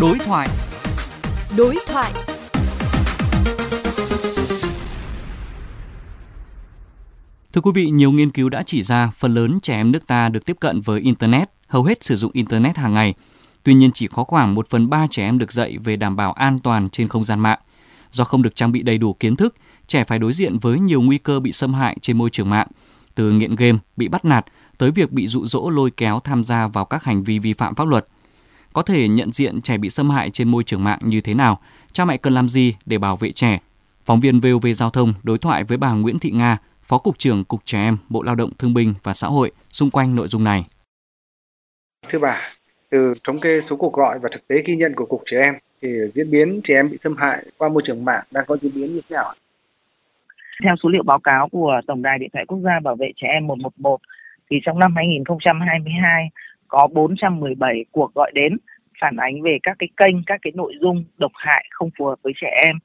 Đối thoại. Đối thoại. Thưa quý vị, nhiều nghiên cứu đã chỉ ra phần lớn trẻ em nước ta được tiếp cận với Internet, hầu hết sử dụng Internet hàng ngày. Tuy nhiên chỉ có khoảng 1 phần 3 trẻ em được dạy về đảm bảo an toàn trên không gian mạng. Do không được trang bị đầy đủ kiến thức, trẻ phải đối diện với nhiều nguy cơ bị xâm hại trên môi trường mạng, từ nghiện game, bị bắt nạt tới việc bị dụ dỗ lôi kéo tham gia vào các hành vi vi phạm pháp luật. Có thể nhận diện trẻ bị xâm hại trên môi trường mạng như thế nào, cha mẹ cần làm gì để bảo vệ trẻ. Phóng viên VOV Giao thông đối thoại với bà Nguyễn Thị Nga, Phó Cục trưởng Cục Trẻ Em, Bộ Lao động Thương binh và Xã hội xung quanh nội dung này. Thưa bà, từ thống kê số cuộc gọi và thực tế ghi nhận của Cục Trẻ Em thì diễn biến trẻ em bị xâm hại qua môi trường mạng đang có diễn biến như thế nào? Theo số liệu báo cáo của Tổng đài Điện thoại Quốc gia Bảo vệ Trẻ Em 111, thì trong năm 2022 có 417 cuộc gọi đến phản ánh về các cái kênh, các cái nội dung độc hại không phù hợp với trẻ em.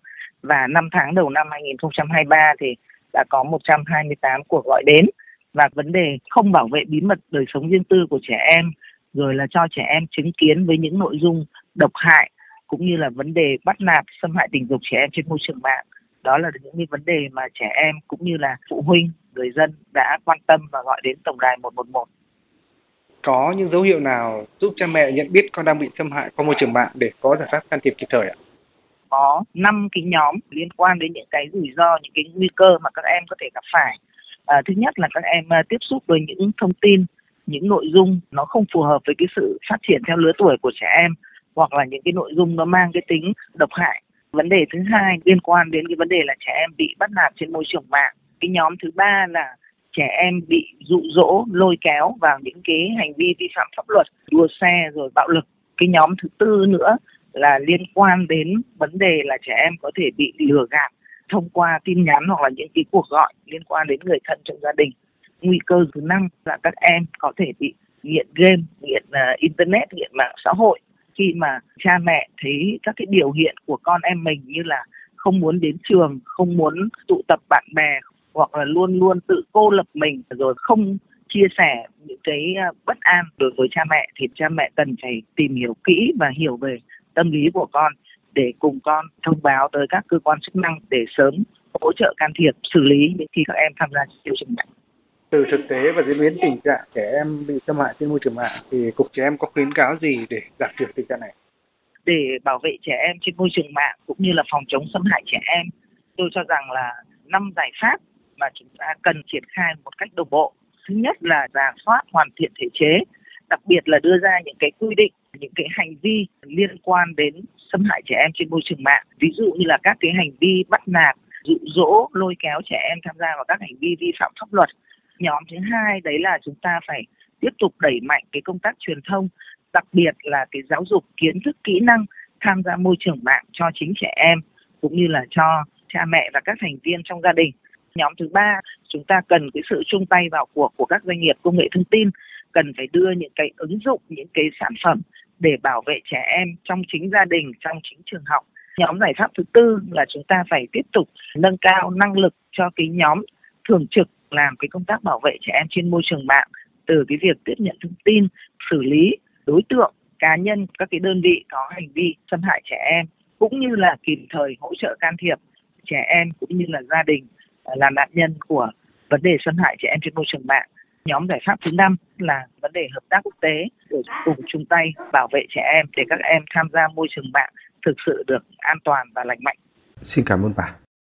Và năm tháng đầu năm 2023 thì đã có 128 cuộc gọi đến. Và vấn đề không bảo vệ bí mật đời sống riêng tư của trẻ em rồi là cho trẻ em chứng kiến với những nội dung độc hại cũng như là vấn đề bắt nạt xâm hại tình dục trẻ em trên môi trường mạng. Đó là những cái vấn đề mà trẻ em cũng như là phụ huynh người dân đã quan tâm và gọi đến tổng đài 111 có những dấu hiệu nào giúp cha mẹ nhận biết con đang bị xâm hại qua môi trường mạng để có giải pháp can thiệp kịp thời ạ? Có 5 cái nhóm liên quan đến những cái rủi ro, những cái nguy cơ mà các em có thể gặp phải. À, thứ nhất là các em à, tiếp xúc với những thông tin, những nội dung nó không phù hợp với cái sự phát triển theo lứa tuổi của trẻ em hoặc là những cái nội dung nó mang cái tính độc hại. Vấn đề thứ hai liên quan đến cái vấn đề là trẻ em bị bắt nạt trên môi trường mạng. Cái nhóm thứ ba là trẻ em bị dụ dỗ lôi kéo vào những cái hành vi vi phạm pháp luật đua xe rồi bạo lực. Cái nhóm thứ tư nữa là liên quan đến vấn đề là trẻ em có thể bị lừa gạt thông qua tin nhắn hoặc là những cái cuộc gọi liên quan đến người thân trong gia đình. Nguy cơ thứ năm là các em có thể bị nghiện game nghiện uh, internet nghiện mạng xã hội. Khi mà cha mẹ thấy các cái biểu hiện của con em mình như là không muốn đến trường không muốn tụ tập bạn bè hoặc là luôn luôn tự cô lập mình rồi không chia sẻ những cái à, bất an đối với cha mẹ thì cha mẹ cần phải tìm hiểu kỹ và hiểu về tâm lý của con để cùng con thông báo tới các cơ quan chức năng để sớm hỗ trợ can thiệp xử lý những khi các em tham gia triệu chứng bệnh. Từ thực tế và diễn biến tình trạng trẻ em bị xâm hại trên môi trường mạng thì cục trẻ em có khuyến cáo gì để giảm thiểu tình trạng này? Để bảo vệ trẻ em trên môi trường mạng cũng như là phòng chống xâm hại trẻ em, tôi cho rằng là năm giải pháp mà chúng ta cần triển khai một cách đồng bộ. Thứ nhất là giả soát hoàn thiện thể chế, đặc biệt là đưa ra những cái quy định, những cái hành vi liên quan đến xâm hại trẻ em trên môi trường mạng. Ví dụ như là các cái hành vi bắt nạt, dụ dỗ, lôi kéo trẻ em tham gia vào các hành vi vi phạm pháp luật. Nhóm thứ hai đấy là chúng ta phải tiếp tục đẩy mạnh cái công tác truyền thông, đặc biệt là cái giáo dục kiến thức kỹ năng tham gia môi trường mạng cho chính trẻ em cũng như là cho cha mẹ và các thành viên trong gia đình Nhóm thứ ba, chúng ta cần cái sự chung tay vào cuộc của các doanh nghiệp công nghệ thông tin, cần phải đưa những cái ứng dụng, những cái sản phẩm để bảo vệ trẻ em trong chính gia đình, trong chính trường học. Nhóm giải pháp thứ tư là chúng ta phải tiếp tục nâng cao năng lực cho cái nhóm thường trực làm cái công tác bảo vệ trẻ em trên môi trường mạng từ cái việc tiếp nhận thông tin, xử lý đối tượng cá nhân các cái đơn vị có hành vi xâm hại trẻ em cũng như là kịp thời hỗ trợ can thiệp trẻ em cũng như là gia đình là nạn nhân của vấn đề xâm hại trẻ em trên môi trường mạng. Nhóm giải pháp thứ năm là vấn đề hợp tác quốc tế để cùng chung tay bảo vệ trẻ em để các em tham gia môi trường mạng thực sự được an toàn và lành mạnh. Xin cảm ơn bà.